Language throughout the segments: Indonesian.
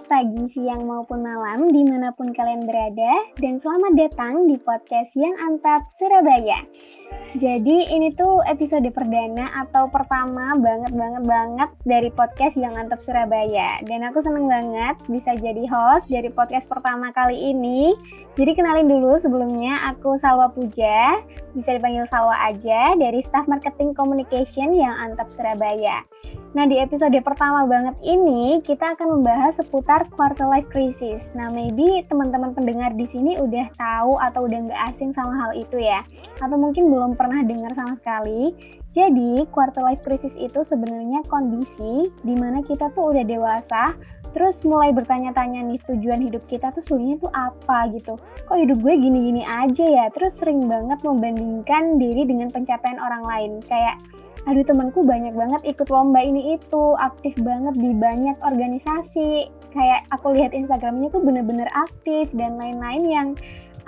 selamat pagi, siang maupun malam di mana pun kalian berada dan selamat datang di podcast Yang Antap Surabaya. Jadi ini tuh episode perdana atau pertama banget banget banget dari podcast Yang Antap Surabaya dan aku seneng banget bisa jadi host dari podcast pertama kali ini. Jadi kenalin dulu sebelumnya aku Salwa Puja, bisa dipanggil Salwa aja dari Staff Marketing Communication Yang Antap Surabaya. Nah, di episode pertama banget ini kita akan membahas seputar quarter life crisis. Nah, maybe teman-teman pendengar di sini udah tahu atau udah nggak asing sama hal itu ya, atau mungkin belum pernah dengar sama sekali. Jadi, quarter life crisis itu sebenarnya kondisi di mana kita tuh udah dewasa, terus mulai bertanya-tanya nih tujuan hidup kita tuh sebenarnya tuh apa gitu. Kok hidup gue gini-gini aja ya? Terus sering banget membandingkan diri dengan pencapaian orang lain. Kayak aduh temanku banyak banget ikut lomba ini itu aktif banget di banyak organisasi kayak aku lihat Instagramnya tuh bener-bener aktif dan lain-lain yang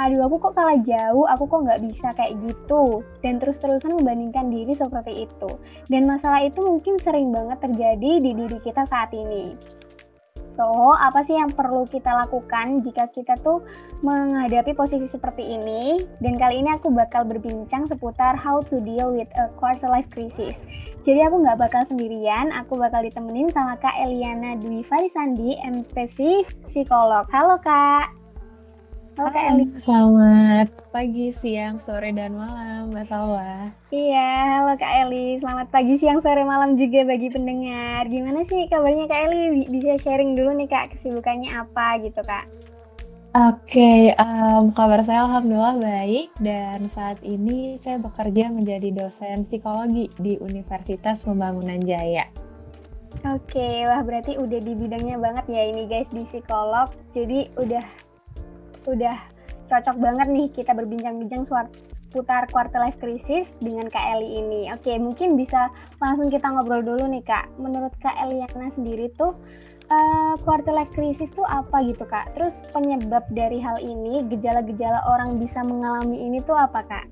aduh aku kok kalah jauh aku kok nggak bisa kayak gitu dan terus-terusan membandingkan diri seperti itu dan masalah itu mungkin sering banget terjadi di diri kita saat ini So, apa sih yang perlu kita lakukan jika kita tuh menghadapi posisi seperti ini? Dan kali ini aku bakal berbincang seputar how to deal with a quarter life crisis. Jadi aku nggak bakal sendirian, aku bakal ditemenin sama Kak Eliana Dwi Farisandi, MPC Psikolog. Halo Kak! Halo Kak Eli. Selamat pagi, siang, sore, dan malam Mbak Salwa. Iya, halo Kak Eli. Selamat pagi, siang, sore, malam juga bagi pendengar. Gimana sih kabarnya Kak Eli? Bisa sharing dulu nih Kak, kesibukannya apa gitu Kak? Oke, okay, um, kabar saya Alhamdulillah baik dan saat ini saya bekerja menjadi dosen psikologi di Universitas Pembangunan Jaya. Oke, okay, wah berarti udah di bidangnya banget ya ini guys di psikolog. Jadi udah udah cocok banget nih kita berbincang-bincang seputar quarter life crisis dengan Kak Eli ini. Oke, mungkin bisa langsung kita ngobrol dulu nih Kak. Menurut Kak Eliana sendiri tuh uh, quarter life crisis tuh apa gitu Kak? Terus penyebab dari hal ini, gejala-gejala orang bisa mengalami ini tuh apa Kak?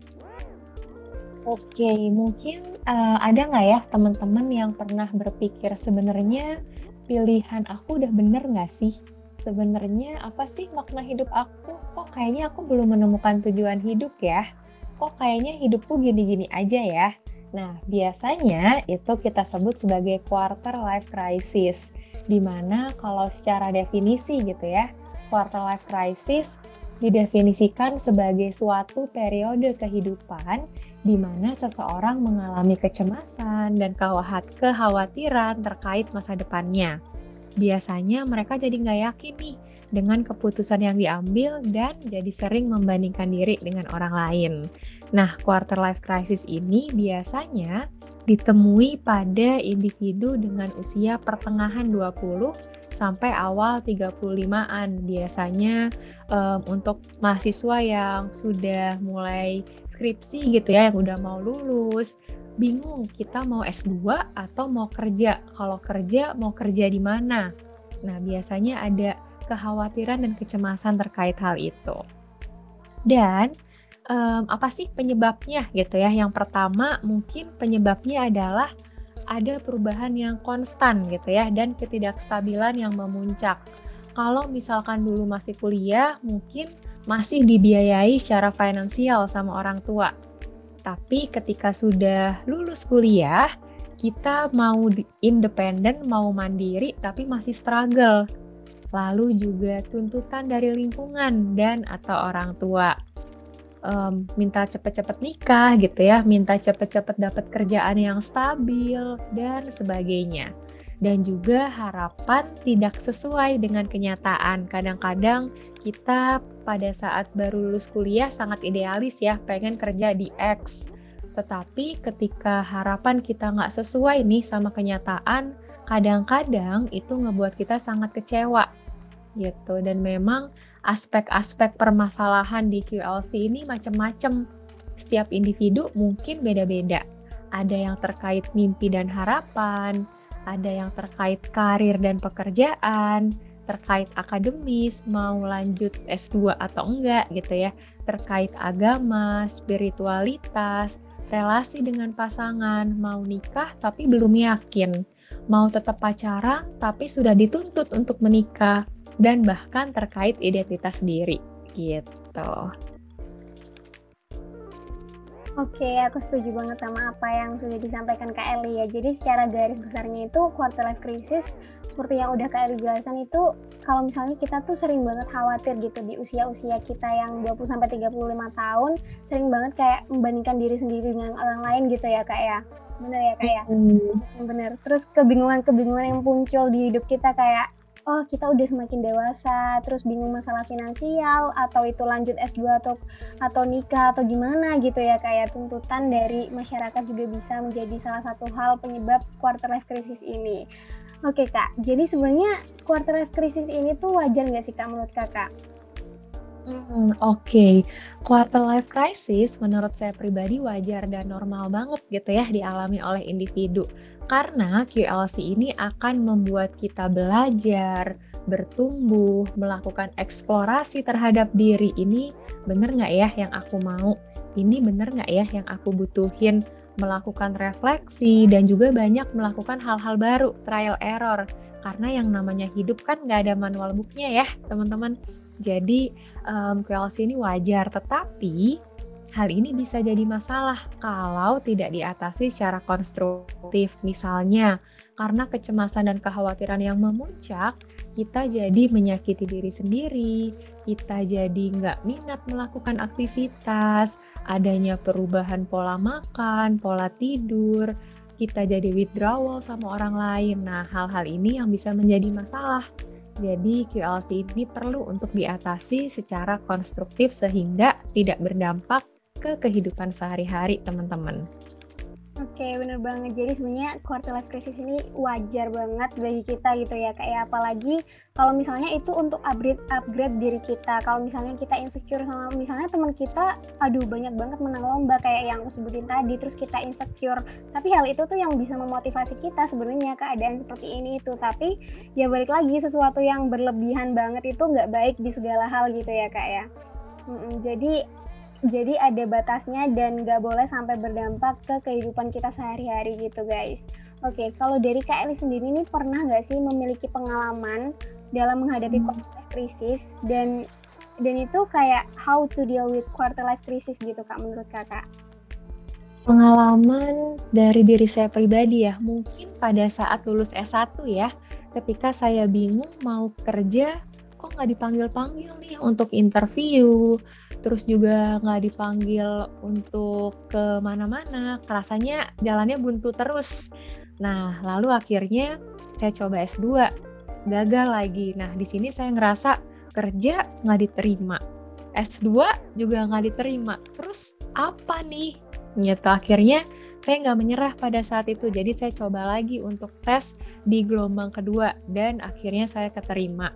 Oke, mungkin uh, ada nggak ya teman-teman yang pernah berpikir sebenarnya pilihan aku udah bener nggak sih? Sebenarnya apa sih makna hidup aku? Kok kayaknya aku belum menemukan tujuan hidup ya? Kok kayaknya hidupku gini-gini aja ya? Nah, biasanya itu kita sebut sebagai quarter life crisis. Di mana kalau secara definisi gitu ya, quarter life crisis didefinisikan sebagai suatu periode kehidupan di mana seseorang mengalami kecemasan dan kekhawatiran terkait masa depannya biasanya mereka jadi nggak yakin nih dengan keputusan yang diambil dan jadi sering membandingkan diri dengan orang lain. Nah, quarter life crisis ini biasanya ditemui pada individu dengan usia pertengahan 20 sampai awal 35-an. Biasanya um, untuk mahasiswa yang sudah mulai skripsi gitu ya, yang udah mau lulus, bingung kita mau S2 atau mau kerja. Kalau kerja mau kerja di mana? Nah, biasanya ada kekhawatiran dan kecemasan terkait hal itu. Dan um, apa sih penyebabnya gitu ya? Yang pertama mungkin penyebabnya adalah ada perubahan yang konstan gitu ya dan ketidakstabilan yang memuncak. Kalau misalkan dulu masih kuliah, mungkin masih dibiayai secara finansial sama orang tua tapi ketika sudah lulus kuliah, kita mau independen, mau mandiri, tapi masih struggle. Lalu juga tuntutan dari lingkungan dan atau orang tua. Um, minta cepet-cepet nikah gitu ya, minta cepet-cepet dapat kerjaan yang stabil dan sebagainya dan juga harapan tidak sesuai dengan kenyataan. Kadang-kadang kita pada saat baru lulus kuliah sangat idealis ya, pengen kerja di X. Tetapi ketika harapan kita nggak sesuai nih sama kenyataan, kadang-kadang itu ngebuat kita sangat kecewa gitu. Dan memang aspek-aspek permasalahan di QLC ini macam-macam. Setiap individu mungkin beda-beda. Ada yang terkait mimpi dan harapan, ada yang terkait karir dan pekerjaan, terkait akademis, mau lanjut S2 atau enggak gitu ya, terkait agama, spiritualitas, relasi dengan pasangan, mau nikah tapi belum yakin, mau tetap pacaran tapi sudah dituntut untuk menikah dan bahkan terkait identitas diri gitu. Oke, aku setuju banget sama apa yang sudah disampaikan Kak Eli ya. Jadi secara garis besarnya itu quarter life crisis seperti yang udah Kak Eli jelasin itu kalau misalnya kita tuh sering banget khawatir gitu di usia-usia kita yang 20 sampai 35 tahun, sering banget kayak membandingkan diri sendiri dengan orang lain gitu ya Kak ya. Bener ya Kak ya? Hmm. Bener. Terus kebingungan-kebingungan yang muncul di hidup kita kayak oh kita udah semakin dewasa, terus bingung masalah finansial atau itu lanjut S2 atau atau nikah atau gimana gitu ya kayak tuntutan dari masyarakat juga bisa menjadi salah satu hal penyebab quarter life crisis ini. Oke kak, jadi sebenarnya quarter life crisis ini tuh wajar nggak sih kak menurut kakak? Hmm, oke. Okay. Quarter life crisis menurut saya pribadi wajar dan normal banget gitu ya dialami oleh individu. Karena QLC ini akan membuat kita belajar, bertumbuh, melakukan eksplorasi terhadap diri ini bener nggak ya yang aku mau? Ini bener nggak ya yang aku butuhin? Melakukan refleksi dan juga banyak melakukan hal-hal baru, trial error. Karena yang namanya hidup kan nggak ada manual booknya ya teman-teman. Jadi um, QLC ini wajar, tetapi Hal ini bisa jadi masalah kalau tidak diatasi secara konstruktif. Misalnya, karena kecemasan dan kekhawatiran yang memuncak, kita jadi menyakiti diri sendiri, kita jadi nggak minat melakukan aktivitas, adanya perubahan pola makan, pola tidur, kita jadi withdrawal sama orang lain. Nah, hal-hal ini yang bisa menjadi masalah. Jadi QLC ini perlu untuk diatasi secara konstruktif sehingga tidak berdampak ke kehidupan sehari-hari teman-teman. Oke, bener banget. Jadi sebenarnya quarter life crisis ini wajar banget bagi kita gitu ya. Kayak apalagi kalau misalnya itu untuk upgrade upgrade diri kita. Kalau misalnya kita insecure sama misalnya teman kita, aduh banyak banget menang lomba kayak yang aku sebutin tadi, terus kita insecure. Tapi hal itu tuh yang bisa memotivasi kita sebenarnya keadaan seperti ini itu. Tapi ya balik lagi sesuatu yang berlebihan banget itu nggak baik di segala hal gitu ya kak ya. Jadi jadi ada batasnya dan nggak boleh sampai berdampak ke kehidupan kita sehari-hari gitu guys. Oke, kalau dari Kak Eli sendiri ini pernah nggak sih memiliki pengalaman dalam menghadapi hmm. quarter life crisis dan dan itu kayak how to deal with quarter life crisis gitu Kak menurut Kakak? Pengalaman dari diri saya pribadi ya, mungkin pada saat lulus S1 ya, ketika saya bingung mau kerja kok nggak dipanggil-panggil nih untuk interview, terus juga nggak dipanggil untuk ke mana-mana, rasanya jalannya buntu terus. Nah, lalu akhirnya saya coba S2, gagal lagi. Nah, di sini saya ngerasa kerja nggak diterima, S2 juga nggak diterima. Terus apa nih? Gitu, akhirnya saya nggak menyerah pada saat itu, jadi saya coba lagi untuk tes di gelombang kedua dan akhirnya saya keterima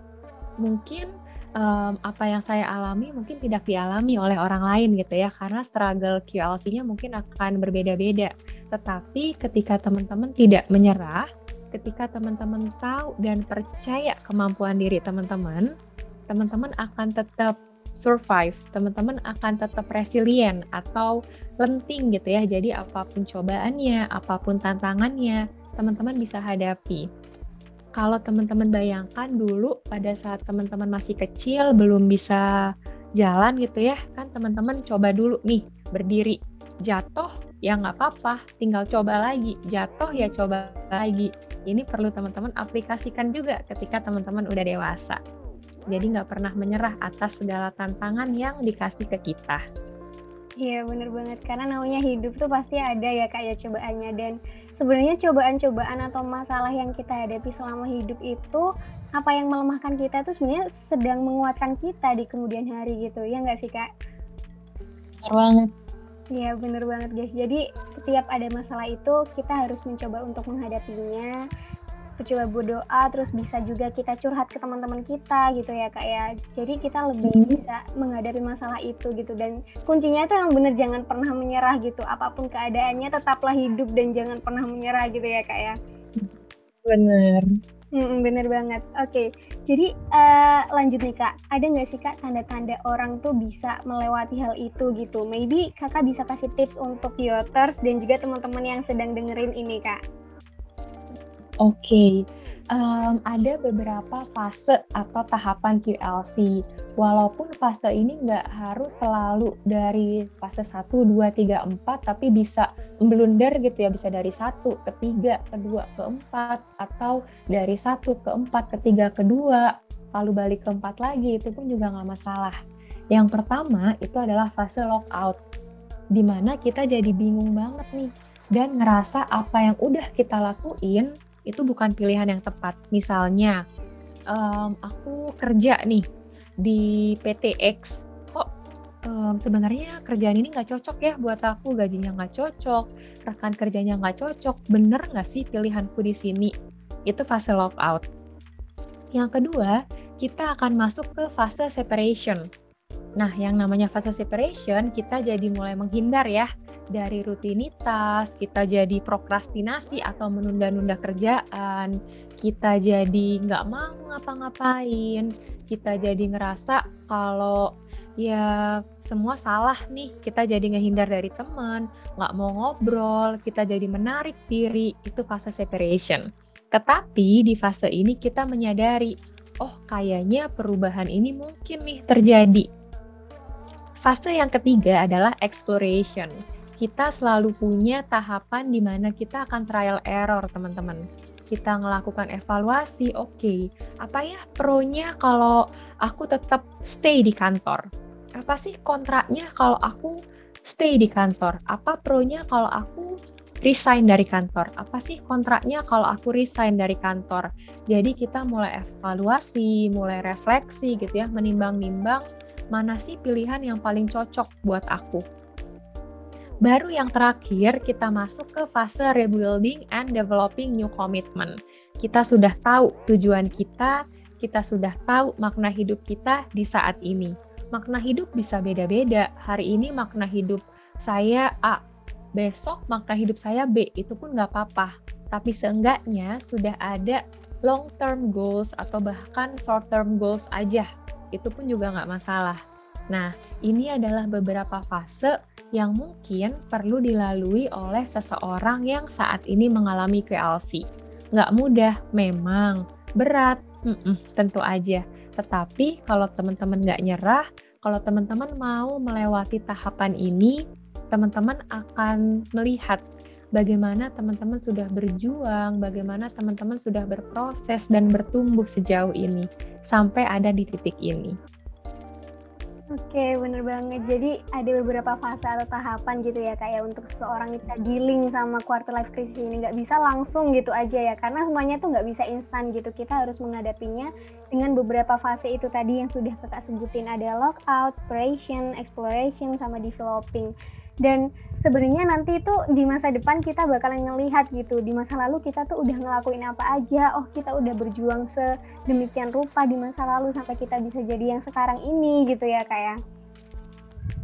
mungkin um, apa yang saya alami mungkin tidak dialami oleh orang lain gitu ya karena struggle QLC-nya mungkin akan berbeda-beda. Tetapi ketika teman-teman tidak menyerah, ketika teman-teman tahu dan percaya kemampuan diri teman-teman, teman-teman akan tetap survive, teman-teman akan tetap resilient atau lenting gitu ya. Jadi apa pun cobaannya, apa pun tantangannya, teman-teman bisa hadapi kalau teman-teman bayangkan dulu pada saat teman-teman masih kecil belum bisa jalan gitu ya kan teman-teman coba dulu nih berdiri. Jatuh ya nggak apa-apa tinggal coba lagi. Jatuh ya coba lagi. Ini perlu teman-teman aplikasikan juga ketika teman-teman udah dewasa. Jadi nggak pernah menyerah atas segala tantangan yang dikasih ke kita. Iya bener banget. Karena namanya hidup tuh pasti ada ya kayak ya cobaannya. Dan sebenarnya cobaan-cobaan atau masalah yang kita hadapi selama hidup itu apa yang melemahkan kita itu sebenarnya sedang menguatkan kita di kemudian hari gitu ya nggak sih kak? Bener banget. Iya bener banget guys. Jadi setiap ada masalah itu kita harus mencoba untuk menghadapinya coba berdoa terus bisa juga kita curhat ke teman-teman kita gitu ya kak ya jadi kita lebih hmm. bisa menghadapi masalah itu gitu dan kuncinya itu yang bener jangan pernah menyerah gitu apa pun keadaannya tetaplah hidup dan jangan pernah menyerah gitu ya kak ya bener Hmm, bener banget. Oke, okay. jadi uh, lanjut nih kak. Ada nggak sih kak tanda-tanda orang tuh bisa melewati hal itu gitu? Maybe kakak bisa kasih tips untuk yoters dan juga teman-teman yang sedang dengerin ini kak. Oke, um, ada beberapa fase atau tahapan QLC. Walaupun fase ini nggak harus selalu dari fase 1, 2, 3, 4, tapi bisa blunder gitu ya, bisa dari 1 ke 3, ke 2, ke 4, atau dari 1 ke 4, ke 3, ke 2, lalu balik ke 4 lagi, itu pun juga nggak masalah. Yang pertama itu adalah fase lockout, di mana kita jadi bingung banget nih, dan ngerasa apa yang udah kita lakuin itu bukan pilihan yang tepat. Misalnya, um, aku kerja nih di PT X, kok um, sebenarnya kerjaan ini nggak cocok ya buat aku, gajinya nggak cocok, rekan kerjanya nggak cocok, bener nggak sih pilihanku di sini? Itu fase lockout. Yang kedua, kita akan masuk ke fase separation. Nah, yang namanya fase separation, kita jadi mulai menghindar ya dari rutinitas, kita jadi prokrastinasi atau menunda-nunda kerjaan, kita jadi nggak mau ngapa-ngapain, kita jadi ngerasa kalau ya semua salah nih, kita jadi ngehindar dari teman, nggak mau ngobrol, kita jadi menarik diri, itu fase separation. Tetapi di fase ini kita menyadari, oh kayaknya perubahan ini mungkin nih terjadi Fase yang ketiga adalah exploration. Kita selalu punya tahapan di mana kita akan trial error, teman-teman. Kita melakukan evaluasi, oke, okay, apa ya pro-nya kalau aku tetap stay di kantor? Apa sih kontraknya kalau aku stay di kantor? Apa pro-nya kalau aku resign dari kantor? Apa sih kontraknya kalau aku resign dari kantor? Jadi kita mulai evaluasi, mulai refleksi gitu ya, menimbang-nimbang mana sih pilihan yang paling cocok buat aku. Baru yang terakhir, kita masuk ke fase rebuilding and developing new commitment. Kita sudah tahu tujuan kita, kita sudah tahu makna hidup kita di saat ini. Makna hidup bisa beda-beda. Hari ini makna hidup saya A, besok makna hidup saya B, itu pun nggak apa-apa. Tapi seenggaknya sudah ada long term goals atau bahkan short term goals aja itu pun juga nggak masalah. Nah, ini adalah beberapa fase yang mungkin perlu dilalui oleh seseorang yang saat ini mengalami QLC. Nggak mudah, memang. Berat, mm -mm, tentu aja. Tetapi kalau teman-teman nggak nyerah, kalau teman-teman mau melewati tahapan ini, teman-teman akan melihat bagaimana teman-teman sudah berjuang, bagaimana teman-teman sudah berproses dan bertumbuh sejauh ini sampai ada di titik ini. Oke, bener banget. Jadi ada beberapa fase atau tahapan gitu ya kayak ya, untuk seseorang kita dealing sama quarter life crisis ini nggak bisa langsung gitu aja ya karena semuanya tuh nggak bisa instan gitu. Kita harus menghadapinya dengan beberapa fase itu tadi yang sudah kakak sebutin ada lockout, separation, exploration, sama developing dan sebenarnya nanti itu di masa depan kita bakalan ngelihat gitu. Di masa lalu kita tuh udah ngelakuin apa aja. Oh kita udah berjuang sedemikian rupa di masa lalu sampai kita bisa jadi yang sekarang ini gitu ya kayak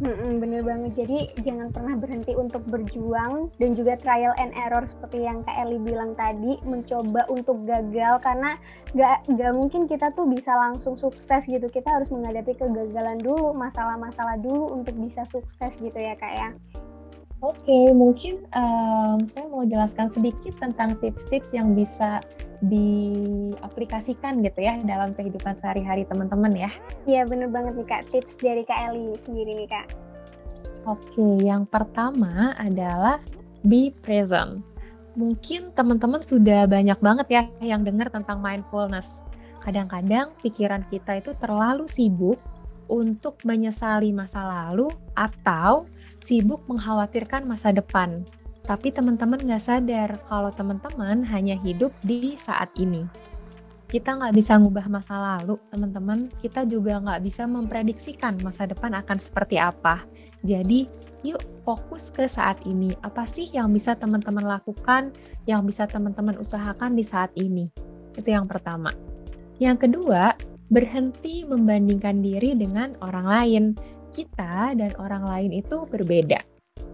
Hmm, bener banget. Jadi jangan pernah berhenti untuk berjuang dan juga trial and error seperti yang Kak Eli bilang tadi, mencoba untuk gagal karena gak, gak mungkin kita tuh bisa langsung sukses gitu. Kita harus menghadapi kegagalan dulu, masalah-masalah dulu untuk bisa sukses gitu ya Kak ya. Oke, mungkin um, saya mau jelaskan sedikit tentang tips-tips yang bisa diaplikasikan gitu ya dalam kehidupan sehari-hari teman-teman ya. Iya bener banget nih Kak, tips dari Kak Eli sendiri nih Kak. Oke, yang pertama adalah be present. Mungkin teman-teman sudah banyak banget ya yang dengar tentang mindfulness. Kadang-kadang pikiran kita itu terlalu sibuk untuk menyesali masa lalu atau sibuk mengkhawatirkan masa depan. Tapi teman-teman nggak sadar kalau teman-teman hanya hidup di saat ini. Kita nggak bisa ngubah masa lalu, teman-teman. Kita juga nggak bisa memprediksikan masa depan akan seperti apa. Jadi, yuk fokus ke saat ini. Apa sih yang bisa teman-teman lakukan, yang bisa teman-teman usahakan di saat ini? Itu yang pertama. Yang kedua, berhenti membandingkan diri dengan orang lain. Kita dan orang lain itu berbeda.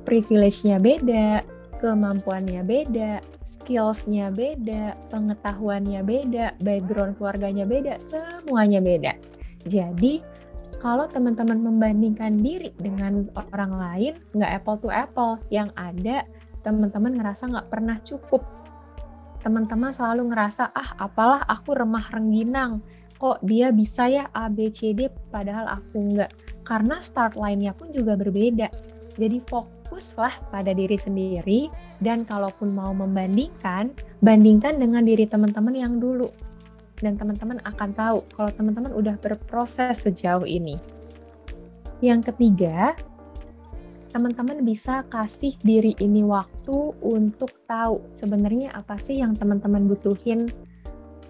Privilege-nya beda, kemampuannya beda, skills-nya beda, pengetahuannya beda, background keluarganya beda, semuanya beda. Jadi, kalau teman-teman membandingkan diri dengan orang lain, nggak apple to apple. Yang ada, teman-teman ngerasa nggak pernah cukup. teman-teman selalu ngerasa, ah apalah aku remah rengginang, kok dia bisa ya A, B, C, D, padahal aku enggak. Karena start line-nya pun juga berbeda. Jadi fokuslah pada diri sendiri, dan kalaupun mau membandingkan, bandingkan dengan diri teman-teman yang dulu. Dan teman-teman akan tahu kalau teman-teman udah berproses sejauh ini. Yang ketiga, teman-teman bisa kasih diri ini waktu untuk tahu sebenarnya apa sih yang teman-teman butuhin.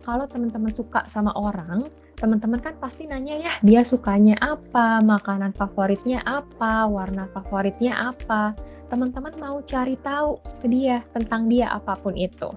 Kalau teman-teman suka sama orang, teman-teman kan pasti nanya ya, dia sukanya apa, makanan favoritnya apa, warna favoritnya apa. Teman-teman mau cari tahu ke dia tentang dia apa pun itu.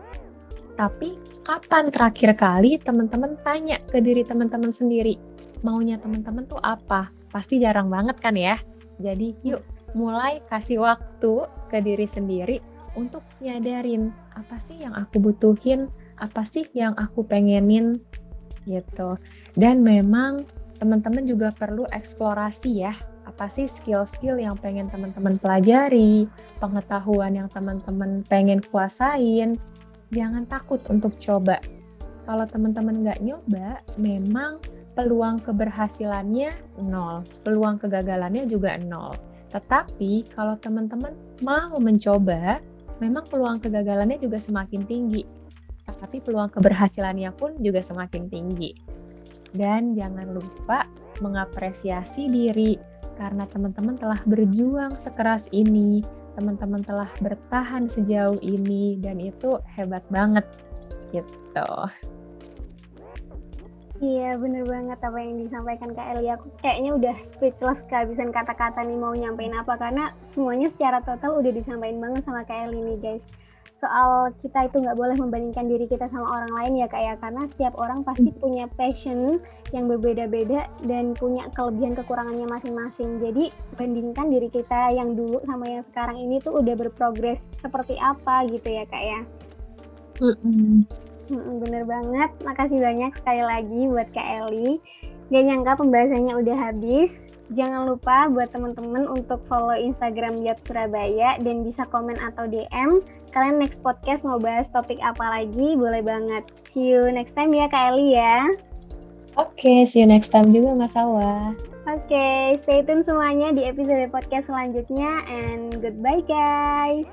Tapi kapan terakhir kali teman-teman tanya ke diri teman-teman sendiri, maunya teman-teman tuh apa? Pasti jarang banget kan ya. Jadi yuk mulai kasih waktu ke diri sendiri untuk nyadarin apa sih yang aku butuhin, apa sih yang aku pengenin gitu. Dan memang teman-teman juga perlu eksplorasi ya, apa sih skill-skill yang pengen teman-teman pelajari, pengetahuan yang teman-teman pengen kuasain. Jangan takut untuk coba. Kalau teman-teman nggak nyoba, memang peluang keberhasilannya nol, peluang kegagalannya juga nol. Tetapi kalau teman-teman mau mencoba, memang peluang kegagalannya juga semakin tinggi. Tapi peluang keberhasilannya pun juga semakin tinggi. Dan jangan lupa mengapresiasi diri karena teman-teman telah berjuang sekeras ini, teman-teman telah bertahan sejauh ini dan itu hebat banget gitu. Iya bener banget apa yang disampaikan Kak Eli Aku kayaknya udah speechless kehabisan kata-kata nih mau nyampein apa Karena semuanya secara total udah disampaikan banget sama Kak Eli nih guys Soal kita itu nggak boleh membandingkan diri kita sama orang lain ya Kak ya Karena setiap orang pasti hmm. punya passion yang berbeda-beda Dan punya kelebihan kekurangannya masing-masing Jadi bandingkan diri kita yang dulu sama yang sekarang ini tuh udah berprogres seperti apa gitu ya Kak ya mm -mm. Bener banget, makasih banyak sekali lagi buat Kak Eli. Gak nyangka pembahasannya udah habis. Jangan lupa buat teman-teman untuk follow Instagram Yat Surabaya dan bisa komen atau DM. Kalian next podcast mau bahas topik apa lagi, boleh banget. See you next time ya Kak Eli ya. Oke, okay, see you next time juga Mas Awa. Oke, okay, stay tune semuanya di episode podcast selanjutnya and goodbye guys.